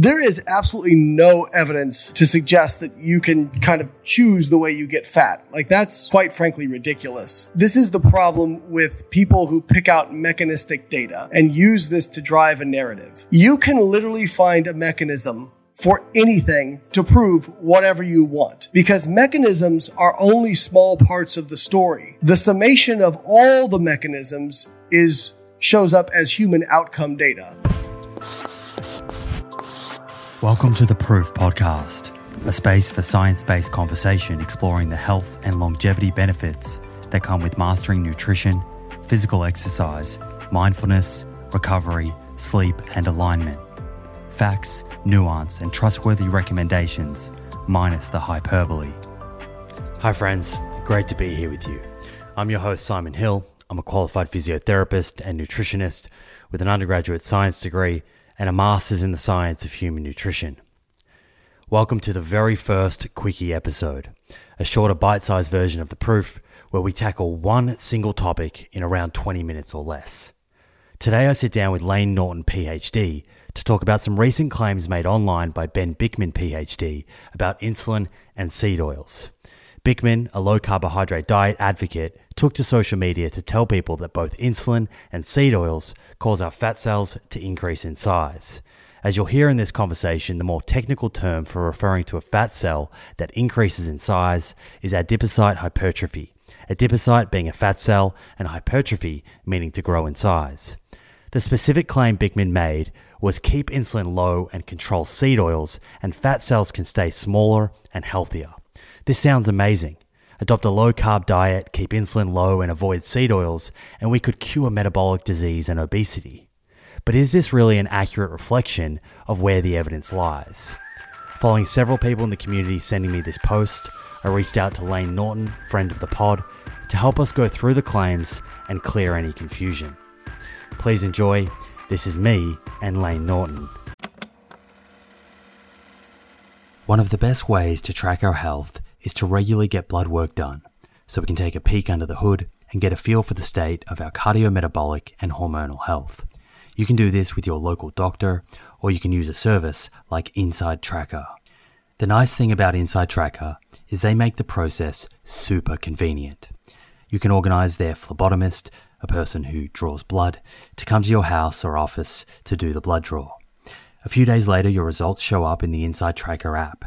There is absolutely no evidence to suggest that you can kind of choose the way you get fat. Like, that's quite frankly ridiculous. This is the problem with people who pick out mechanistic data and use this to drive a narrative. You can literally find a mechanism for anything to prove whatever you want because mechanisms are only small parts of the story. The summation of all the mechanisms is shows up as human outcome data. Welcome to the Proof Podcast, a space for science based conversation exploring the health and longevity benefits that come with mastering nutrition, physical exercise, mindfulness, recovery, sleep, and alignment. Facts, nuance, and trustworthy recommendations, minus the hyperbole. Hi, friends. Great to be here with you. I'm your host, Simon Hill. I'm a qualified physiotherapist and nutritionist with an undergraduate science degree and a master's in the science of human nutrition. Welcome to the very first Quickie episode, a shorter bite sized version of the proof where we tackle one single topic in around 20 minutes or less. Today I sit down with Layne Norton, PhD, to talk about some recent claims made online by Ben Bikman, PhD, about insulin and seed oils. Bikman, a low carbohydrate diet advocate, took to social media to tell people that both insulin and seed oils cause our fat cells to increase in size. As you'll hear in this conversation, the more technical term for referring to a fat cell that increases in size is adipocyte hypertrophy, adipocyte being a fat cell and hypertrophy meaning to grow in size. The specific claim Bikman made was keep insulin low and control seed oils, and fat cells can stay smaller and healthier. This sounds amazing. Adopt a low carb diet, keep insulin low, and avoid seed oils, and we could cure metabolic disease and obesity. But is this really an accurate reflection of where the evidence lies? Following several people in the community sending me this post, I reached out to Layne Norton, friend of the pod, to help us go through the claims and clear any confusion. Please enjoy. This is me and Layne Norton. One of the best ways to track our health is to regularly get blood work done so we can take a peek under the hood and get a feel for the state of our cardiometabolic and hormonal health. You can do this with your local doctor or you can use a service like Inside Tracker. The nice thing about Inside Tracker is they make the process super convenient. You can organize their phlebotomist, a person who draws blood, to come to your house or office to do the blood draw. A few days later, your results show up in the Inside Tracker app,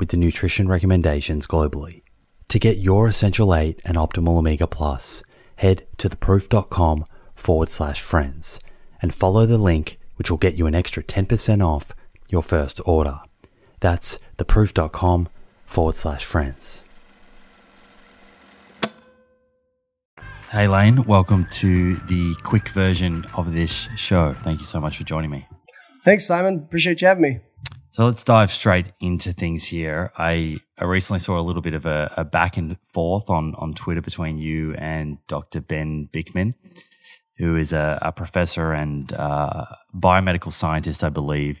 with the nutrition recommendations globally. To get your Essential 8 and Optimal Omega Plus, head to theproof.com forward slash friends and follow the link which will get you an extra 10% off your first order. That's theproof.com forward slash friends. Hey, Layne, welcome to the quick version of this show. Thank you so much for joining me. Thanks, Simon. Appreciate you having me. So let's dive straight into things here. I, I recently saw a little bit of a, a back and forth on, on Twitter between you and Dr. Ben Bikman, who is a, a professor and uh, biomedical scientist, I believe.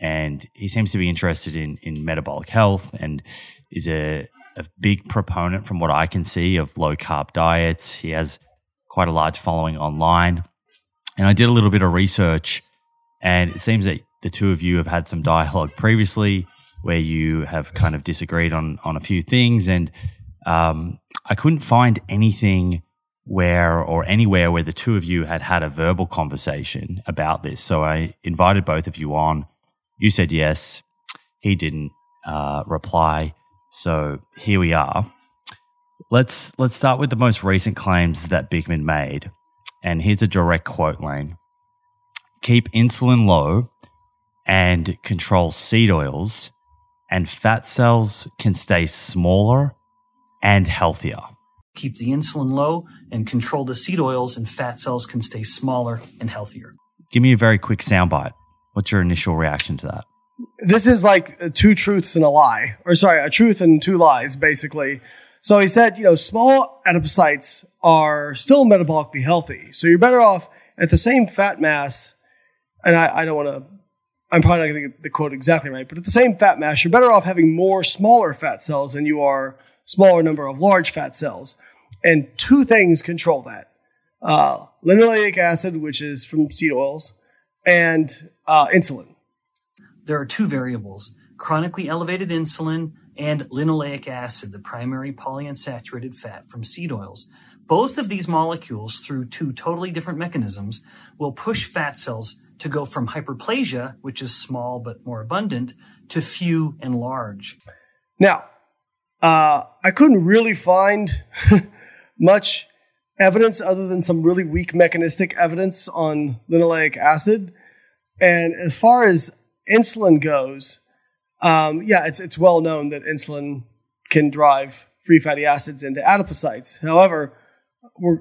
And he seems to be interested in, in metabolic health and is a a big proponent, from what I can see, of low carb diets. He has quite a large following online. And I did a little bit of research, and it seems that the two of you have had some dialogue previously where you have kind of disagreed on, on a few things. And um, I couldn't find anything where or anywhere where the two of you had had a verbal conversation about this. So I invited both of you on. You said yes. He didn't uh, reply. So here we are. Let's let's start with the most recent claims that Bikman made. And here's a direct quote Layne. Keep insulin low and control seed oils, and fat cells can stay smaller and healthier. Keep the insulin low and control the seed oils, and fat cells can stay smaller and healthier. Give me a very quick soundbite. What's your initial reaction to that? this is like two truths and a lie, or sorry, a truth and two lies, basically. So he said, you know, small adipocytes are still metabolically healthy. So you're better off at the same fat mass. And I, I don't want to, I'm probably not going to get the quote exactly right, but at the same fat mass, you're better off having more smaller fat cells than you are smaller number of large fat cells. And two things control that. Uh, linoleic acid, which is from seed oils, and uh, insulin there are two variables chronically elevated insulin and linoleic acid, the primary polyunsaturated fat from seed oils. Both of these molecules, through two totally different mechanisms, will push fat cells to go from hyperplasia, which is small but more abundant, to few and large. Now, uh, I couldn't really find much evidence other than some really weak mechanistic evidence on linoleic acid. And as far as insulin goes, um, yeah, it's it's well known that insulin can drive free fatty acids into adipocytes. However,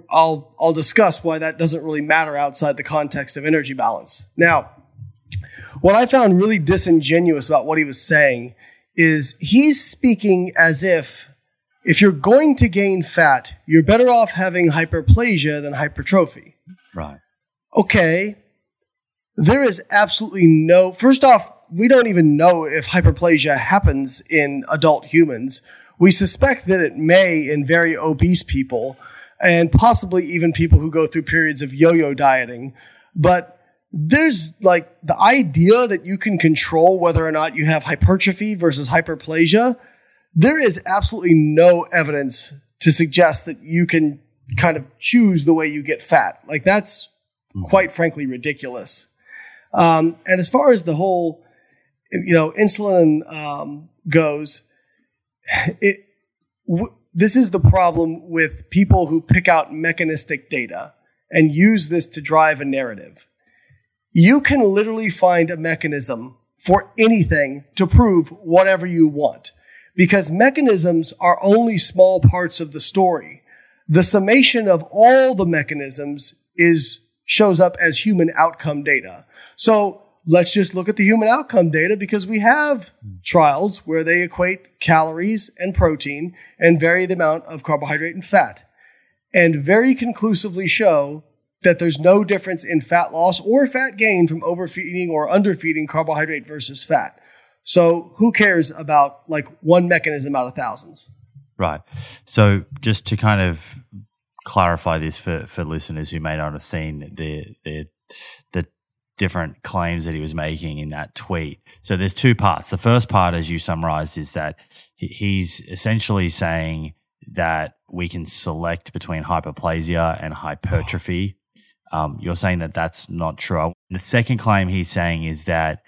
I'll I'll discuss why that doesn't really matter outside the context of energy balance. Now, what I found really disingenuous about what he was saying is he's speaking as if if you're going to gain fat, you're better off having hyperplasia than hypertrophy. Right. Okay, there is absolutely no, first off, we don't even know if hyperplasia happens in adult humans. We suspect that it may in very obese people and possibly even people who go through periods of yo yo dieting. But there's like the idea that you can control whether or not you have hypertrophy versus hyperplasia. There is absolutely no evidence to suggest that you can kind of choose the way you get fat. Like that's quite frankly ridiculous. Um, and as far as the whole, you know, insulin um, goes, it w- this is the problem with people who pick out mechanistic data and use this to drive a narrative. You can literally find a mechanism for anything to prove whatever you want because mechanisms are only small parts of the story. The summation of all the mechanisms is shows up as human outcome data. So let's just look at the human outcome data because we have trials where they equate calories and protein and vary the amount of carbohydrate and fat and very conclusively show that there's no difference in fat loss or fat gain from overfeeding or underfeeding carbohydrate versus fat. So who cares about like one mechanism out of thousands? Right. So just to kind of clarify this for, for listeners who may not have seen the, the different claims that he was making in that tweet. So there's two parts. The first part, as you summarized, is that he's essentially saying that we can select between hyperplasia and hypertrophy. Um, you're saying that that's not true. The second claim he's saying is that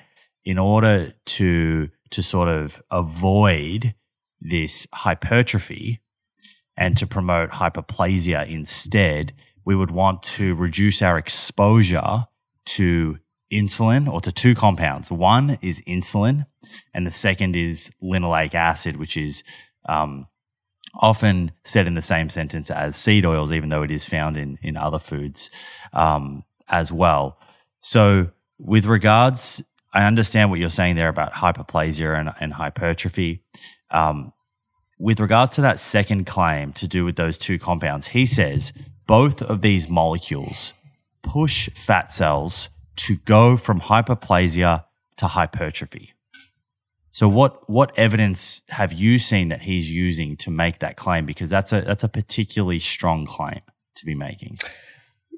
in order to to sort of avoid this hypertrophy, and to promote hyperplasia instead, we would want to reduce our exposure to insulin or to two compounds. One is insulin, and the second is linoleic acid, which is um, often said in the same sentence as seed oils, even though it is found in, in other foods um, as well. So, with regards, I understand what you're saying there about hyperplasia and, and hypertrophy. Um, with regards to that second claim to do with those two compounds, he says both of these molecules push fat cells to go from hyperplasia to hypertrophy. So what what evidence have you seen that he's using to make that claim? Because that's a that's a particularly strong claim to be making.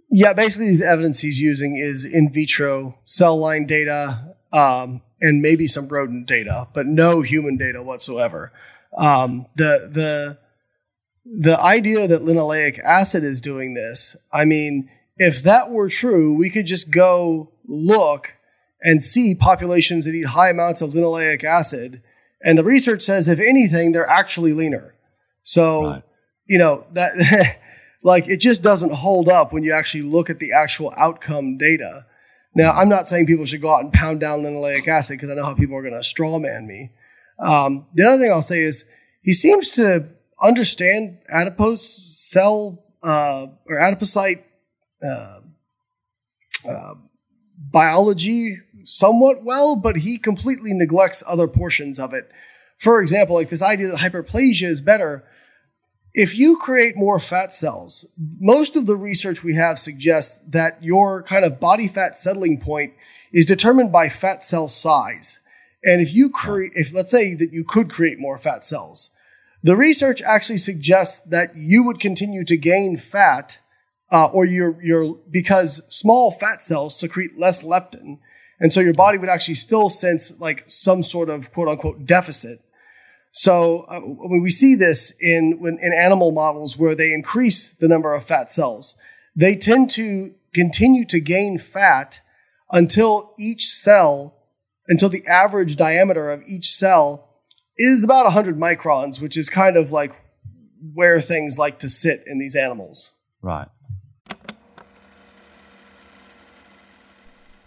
Yeah, basically the evidence he's using is in vitro cell line data um, and maybe some rodent data, but no human data whatsoever. Um, the the the idea that linoleic acid is doing this, I mean, if that were true, we could just go look and see populations that eat high amounts of linoleic acid. And the research says, if anything, they're actually leaner. So, right. you know, that like it just doesn't hold up when you actually look at the actual outcome data. Now, I'm not saying people should go out and pound down linoleic acid because I know how people are going to strawman me. Um, the other thing I'll say is he seems to understand adipose cell uh, or adipocyte uh, uh, biology somewhat well, but he completely neglects other portions of it. For example, like this idea that hyperplasia is better. If you create more fat cells, most of the research we have suggests that your kind of body fat settling point is determined by fat cell size. And if you create, if let's say that you could create more fat cells, the research actually suggests that you would continue to gain fat, uh, or your your because small fat cells secrete less leptin, and so your body would actually still sense like some sort of quote unquote deficit. So uh, we see this in, when, in animal models where they increase the number of fat cells, they tend to continue to gain fat until each cell, until the average diameter of each cell is about 100 microns, which is kind of like where things like to sit in these animals. Right.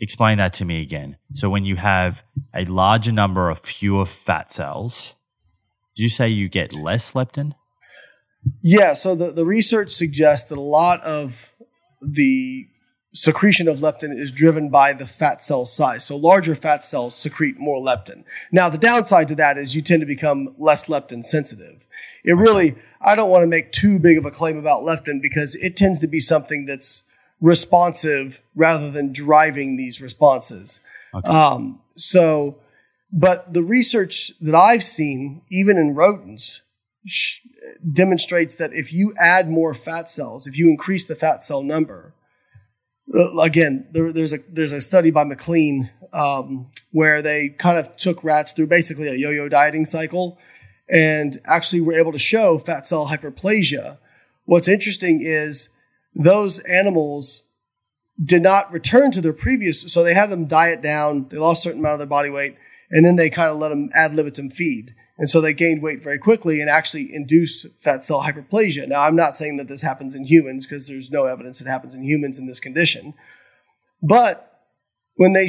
explain that to me again? So when you have a larger number of fewer fat cells, do you say you get less leptin? Yeah, so the, the research suggests that a lot of the secretion of leptin is driven by the fat cell size. So larger fat cells secrete more leptin. Now, the downside to that is you tend to become less leptin sensitive. It really, I don't want to make too big of a claim about leptin because it tends to be something that's responsive rather than driving these responses. Okay. Um, so, but the research that I've seen, even in rodents, sh- demonstrates that if you add more fat cells, if you increase the fat cell number, uh, again, there, there's a there's a study by McLean um, where they kind of took rats through basically a yo-yo dieting cycle, and actually were able to show fat cell hyperplasia. What's interesting is those animals did not return to their previous, so they had them diet down, they lost a certain amount of their body weight, and then they kind of let them ad libitum feed. And so they gained weight very quickly and actually induced fat cell hyperplasia. Now, I'm not saying that this happens in humans because there's no evidence it happens in humans in this condition. But when they,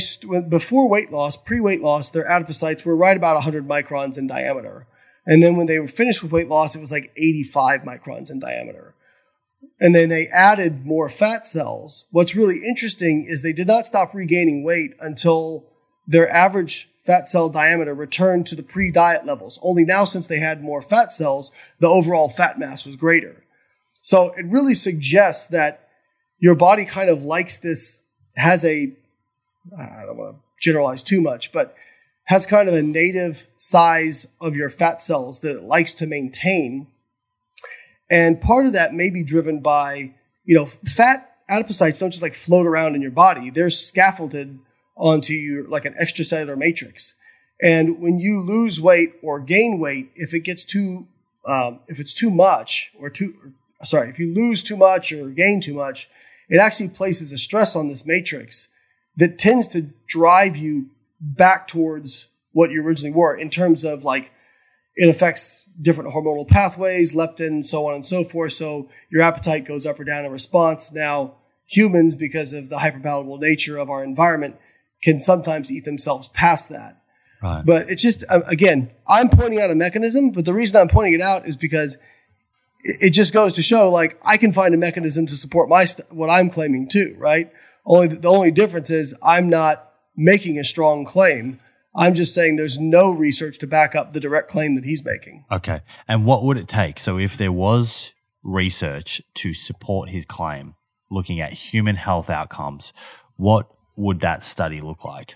before weight loss, pre weight loss, their adipocytes were right about 100 microns in diameter. And then when they were finished with weight loss, it was like 85 microns in diameter. And then they added more fat cells. What's really interesting is they did not stop regaining weight until their average fat cell diameter returned to the pre diet levels. Only now, since they had more fat cells, the overall fat mass was greater. So it really suggests that your body kind of likes this, has a, I don't want to generalize too much, but has kind of a native size of your fat cells that it likes to maintain. And part of that may be driven by, you know, fat adipocytes don't just like float around in your body. They're scaffolded onto your like an extracellular matrix. And when you lose weight or gain weight, if it gets too, um, if it's too much or too, or, sorry, if you lose too much or gain too much, it actually places a stress on this matrix that tends to drive you back towards what you originally were in terms of like it affects different hormonal pathways, leptin, so on and so forth. So your appetite goes up or down in response. Now, humans, because of the hyperpalatable nature of our environment, can sometimes eat themselves past that. Right. But it's just, uh, again, I'm pointing out a mechanism, but the reason I'm pointing it out is because it just goes to show like I can find a mechanism to support my st- what I'm claiming too, right? Only the only difference is I'm not making a strong claim. I'm just saying there's no research to back up the direct claim that he's making. Okay. And what would it take? So if there was research to support his claim looking at human health outcomes, what would that study look like?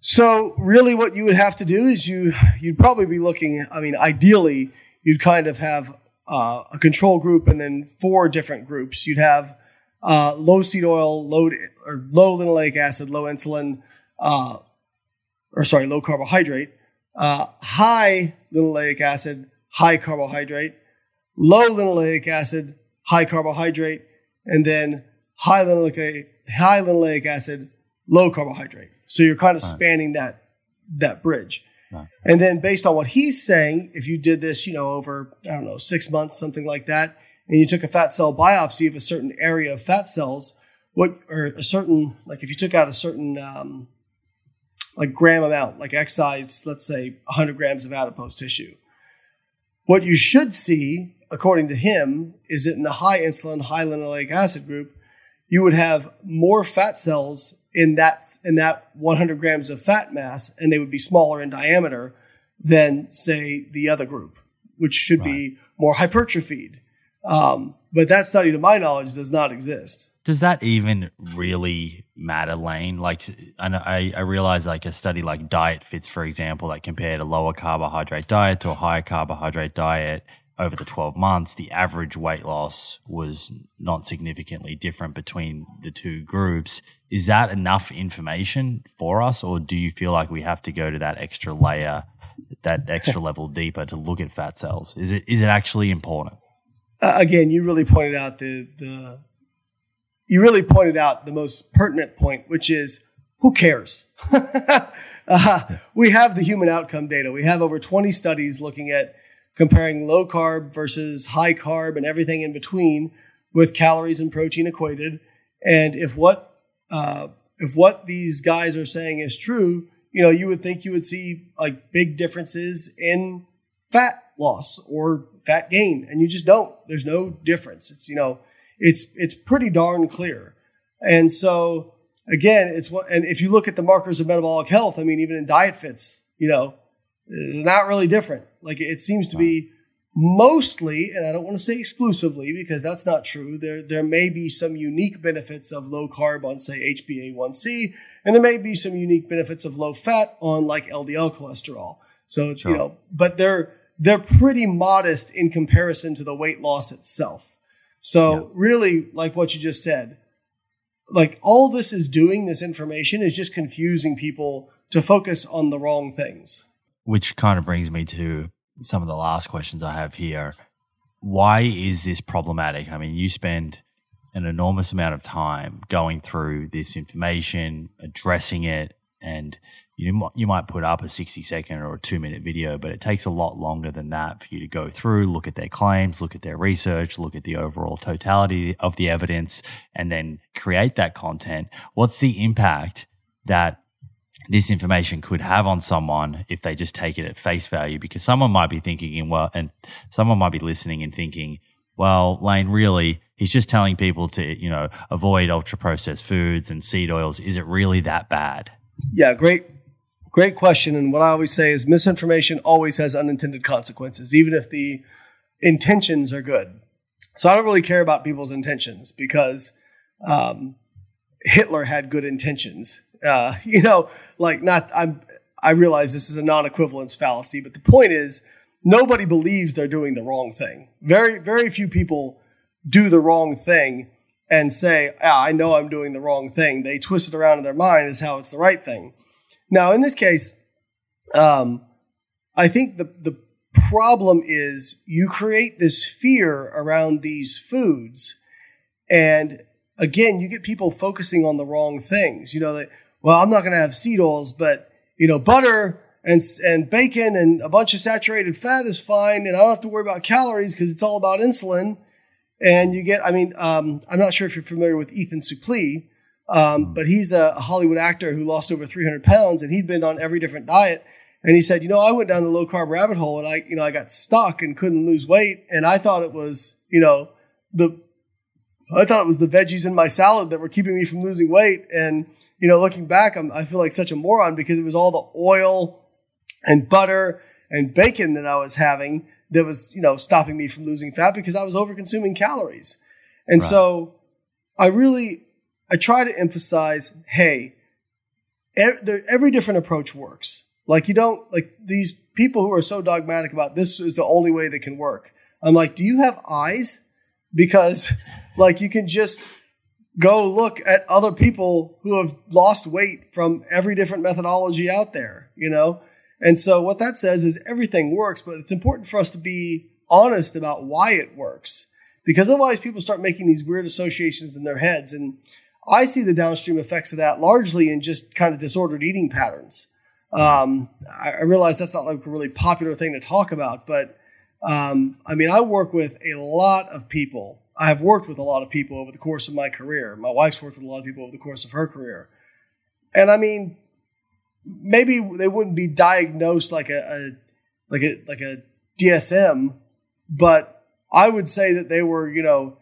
So really what you would have to do is you you'd probably be looking I mean ideally you'd kind of have uh, a control group and then four different groups. You'd have uh, low seed oil, low or low linoleic acid, low insulin, uh, or sorry, low carbohydrate, uh, high linoleic acid, high carbohydrate, low linoleic acid, high carbohydrate, and then high linoleic, high linoleic acid, low carbohydrate. So you're kind of spanning that that bridge. Right. And then based on what he's saying, if you did this, you know, over I don't know six months, something like that, and you took a fat cell biopsy of a certain area of fat cells, what or a certain like if you took out a certain um, like gram amount, like excise, let's say 100 grams of adipose tissue. What you should see, according to him, is that in the high insulin, high linoleic acid group, you would have more fat cells in that in that 100 grams of fat mass, and they would be smaller in diameter than say the other group, which should right. be more hypertrophied. Um, but that study, to my knowledge, does not exist does that even really matter, Layne? Like, I, I realize like a study like Diet Fits, for example, that compared a lower carbohydrate diet to a higher carbohydrate diet over the 12 months, the average weight loss was not significantly different between the two groups. Is that enough information for us, or do you feel like we have to go to that extra layer that extra level deeper to look at fat cells? Is it is it actually important? Uh, again, you really pointed out the the you really pointed out the most pertinent point, which is who cares? uh, we have the human outcome data. We have over 20 studies looking at comparing low carb versus high carb and everything in between with calories and protein equated. And if what uh, if what these guys are saying is true, you know, you would think you would see like big differences in fat loss or fat gain, and you just don't. There's no difference. It's you know, it's it's pretty darn clear. And so again, it's what, and if you look at the markers of metabolic health, I mean, even in diet fits, you know, not really different. Like it seems to be mostly, and I don't want to say exclusively because that's not true. There, there may be some unique benefits of low carb on, say, HbA1c, and there may be some unique benefits of low fat on like LDL cholesterol. So, sure. you know, but they're, they're pretty modest in comparison to the weight loss itself. So yeah. really, like what you just said, like all this is doing, this information is just confusing people to focus on the wrong things. Which kind of brings me to some of the last questions I have here. Why is this problematic? I mean, you spend an enormous amount of time going through this information, addressing it, and you might, you might put up a 60 second or a two minute video, but it takes a lot longer than that for you to go through, look at their claims, look at their research, look at the overall totality of the evidence, and then create that content. What's the impact that this information could have on someone if they just take it at face value? Because someone might be thinking, well, and someone might be listening and thinking, well, Layne, really, he's just telling people to, you know, avoid ultra processed foods and seed oils. Is it really that bad? Yeah, great, great question. And what I always say is misinformation always has unintended consequences, even if the intentions are good. So I don't really care about people's intentions because um, Hitler had good intentions. Uh, you know, like not. I'm. I realize this is a non-equivalence fallacy, but the point is, nobody believes they're doing the wrong thing. Very, very few people do the wrong thing and say, ah, I know I'm doing the wrong thing. They twist it around in their mind as how it's the right thing. Now, in this case, um, I think the, the problem is you create this fear around these foods. And again, you get people focusing on the wrong things. You know, that, well, I'm not going to have seed oils, but, you know, butter and, and bacon and a bunch of saturated fat is fine. And I don't have to worry about calories because it's all about insulin. And you get, I mean, um, I'm not sure if you're familiar with Ethan Suplee, um, but he's a, Hollywood actor who lost over 300 pounds and he'd been on every different diet. And he said, you know, I went down the low carb rabbit hole and I, you know, I got stuck and couldn't lose weight. And I thought it was, you know, the, I thought it was the veggies in my salad that were keeping me from losing weight. And, you know, looking back, I'm, I feel like such a moron because it was all the oil and butter and bacon that I was having that was, you know, stopping me from losing fat because I was over consuming calories. And right. so I really, I try to emphasize, hey, every different approach works. Like you don't, like these people who are so dogmatic about this is the only way that can work. I'm like, do you have eyes? Because like you can just go look at other people who have lost weight from every different methodology out there, you know? And so what that says is everything works, but it's important for us to be honest about why it works because otherwise people start making these weird associations in their heads. And I see the downstream effects of that largely in just kind of disordered eating patterns. Um, I, I, realize that's not like a really popular thing to talk about, but um, I mean, I work with a lot of people. I have worked with a lot of people over the course of my career. My wife's worked with a lot of people over the course of her career. And I mean, maybe they wouldn't be diagnosed like a, a like a like a DSM, but I would say that they were, you know,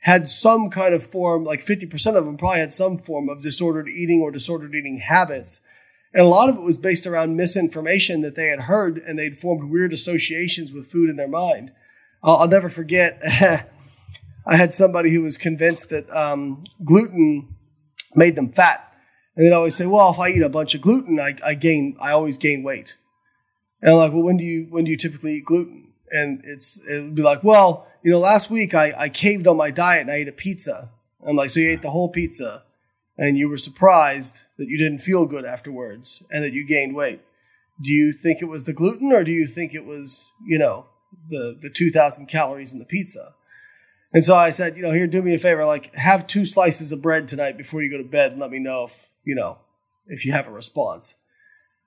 had some kind of form, like 50% of them probably had some form of disordered eating or disordered eating habits. And a lot of it was based around misinformation that they had heard and they'd formed weird associations with food in their mind. I'll, I'll never forget, I had somebody who was convinced that um, gluten made them fat. And they'd always say, well, if I eat a bunch of gluten, I, I gain, I always gain weight. And I'm like, well, when do you, when do you typically eat gluten? And it's, it would be like, well, you know, last week I, I caved on my diet and I ate a pizza. I'm like, so you ate the whole pizza and you were surprised that you didn't feel good afterwards and that you gained weight. Do you think it was the gluten or do you think it was, you know, the, the 2000 calories in the pizza? And so I said, you know, here, do me a favor, like have two slices of bread tonight before you go to bed and let me know if, you know, if you have a response.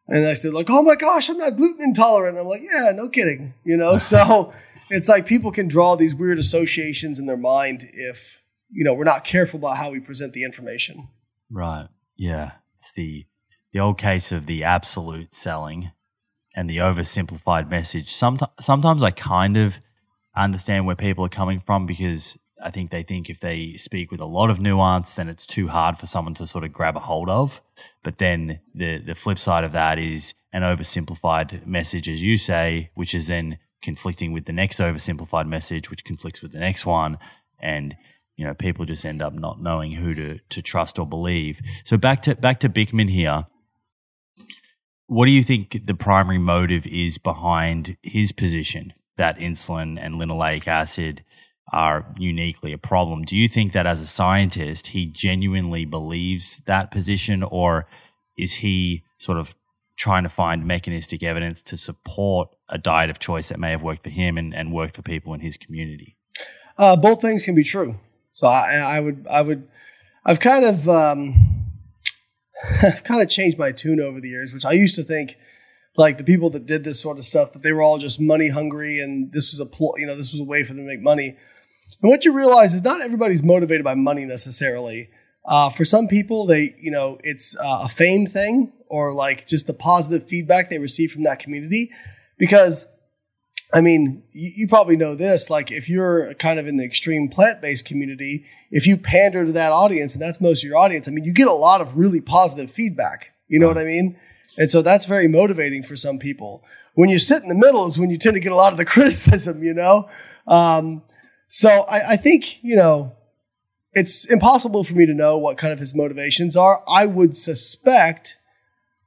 And I said, like, oh my gosh, I'm not gluten intolerant. I'm like, yeah, no kidding. You know, so it's like people can draw these weird associations in their mind if, you know, we're not careful about how we present the information. Right. Yeah. It's the the old case of the absolute selling and the oversimplified message. Sometimes sometimes I kind of understand where people are coming from because I think they think if they speak with a lot of nuance, then it's too hard for someone to sort of grab a hold of. But then the the flip side of that is an oversimplified message, as you say, which is then conflicting with the next oversimplified message, which conflicts with the next one, and you know people just end up not knowing who to to trust or believe. So back to back to Bikman here. What do you think the primary motive is behind his position that insulin and linoleic acid are uniquely a problem? Do you think that as a scientist, he genuinely believes that position, or is he sort of trying to find mechanistic evidence to support a diet of choice that may have worked for him and, and worked for people in his community? Uh, both things can be true. So I, I would, I would, I've kind of, um, I've kind of changed my tune over the years, which I used to think like the people that did this sort of stuff that they were all just money hungry and this was a pl- you know this was a way for them to make money. And what you realize is not everybody's motivated by money necessarily. Uh, for some people, they you know it's uh, a fame thing or like just the positive feedback they receive from that community, because I mean, you, you, probably know this. Like, if you're kind of in the extreme plant based community, if you pander to that audience, and that's most of your audience, I mean, you get a lot of really positive feedback. You know what I mean? And so that's very motivating for some people. When you sit in the middle is when you tend to get a lot of the criticism, you know? Um, so I, I think, you know, it's impossible for me to know what kind of his motivations are. I would suspect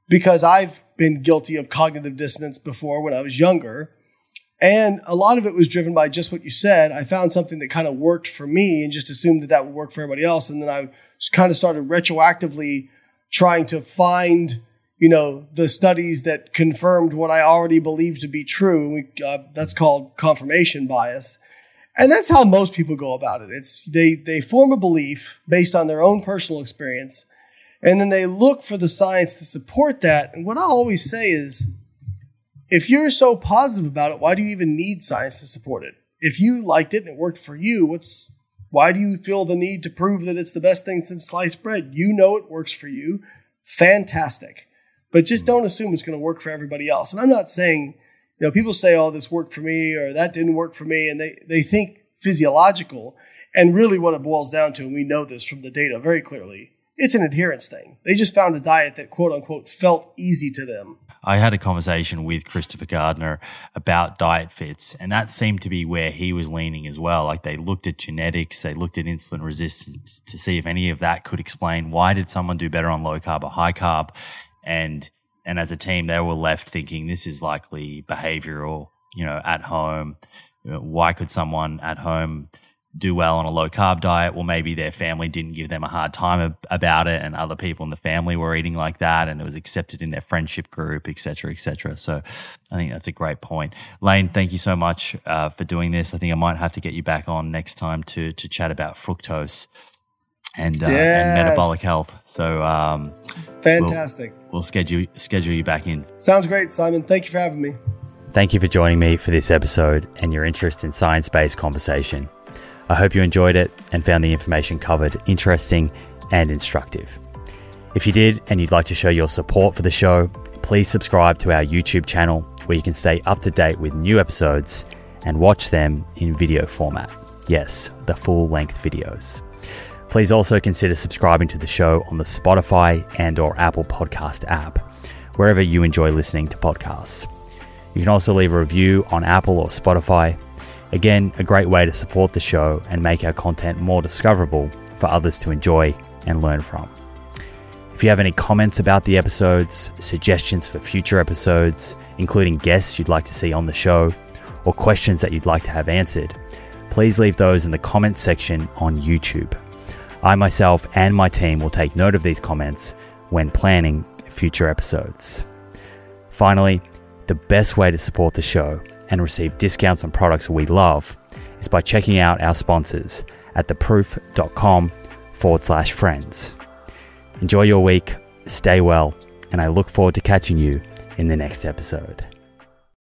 because I've been guilty of cognitive dissonance before when I was younger and a lot of it was driven by just what you said. I found something that kind of worked for me and just assumed that that would work for everybody else. And then I kind of started retroactively trying to find, you know, the studies that confirmed what I already believed to be true. We, uh, that's called confirmation bias. And that's how most people go about it. It's they, they form a belief based on their own personal experience. And then they look for the science to support that. And what I always say is, if you're so positive about it, why do you even need science to support it? If you liked it and it worked for you, what's why do you feel the need to prove that it's the best thing since sliced bread? You know it works for you. Fantastic. But just don't assume it's going to work for everybody else. And I'm not saying, you know, people say, oh, this worked for me or that didn't work for me. And they, they think physiological. And really what it boils down to, and we know this from the data very clearly, it's an adherence thing. They just found a diet that quote unquote felt easy to them. I had a conversation with Christopher Gardner about diet fits, and that seemed to be where he was leaning as well. Like they looked at genetics, they looked at insulin resistance to see if any of that could explain why did someone do better on low carb or high carb, and and as a team they were left thinking this is likely behavioral. You know, at home, why could someone at home do well on a low carb diet. Well, maybe their family didn't give them a hard time about it, and other people in the family were eating like that, and it was accepted in their friendship group, etc., etc. So, I think that's a great point. Layne. thank you so much uh, for doing this. I think I might have to get you back on next time to to chat about fructose and, uh, yes. and metabolic health. So, um, fantastic. We'll, we'll schedule schedule you back in. Sounds great, Simon. Thank you for having me. Thank you for joining me for this episode and your interest in science based conversation. I hope you enjoyed it and found the information covered interesting and instructive. If you did and you'd like to show your support for the show, please subscribe to our YouTube channel where you can stay up to date with new episodes and watch them in video format. Yes, the full length videos. Please also consider subscribing to the show on the Spotify and or Apple Podcast app, wherever you enjoy listening to podcasts. You can also leave a review on Apple or Spotify Again, a great way to support the show and make our content more discoverable for others to enjoy and learn from. If you have any comments about the episodes, suggestions for future episodes, including guests you'd like to see on the show, or questions that you'd like to have answered, please leave those in the comments section on YouTube. I myself and my team will take note of these comments when planning future episodes. Finally, the best way to support the show and receive discounts on products we love is by checking out our sponsors at theproof.com forward slash friends. Enjoy your week, stay well, and I look forward to catching you in the next episode.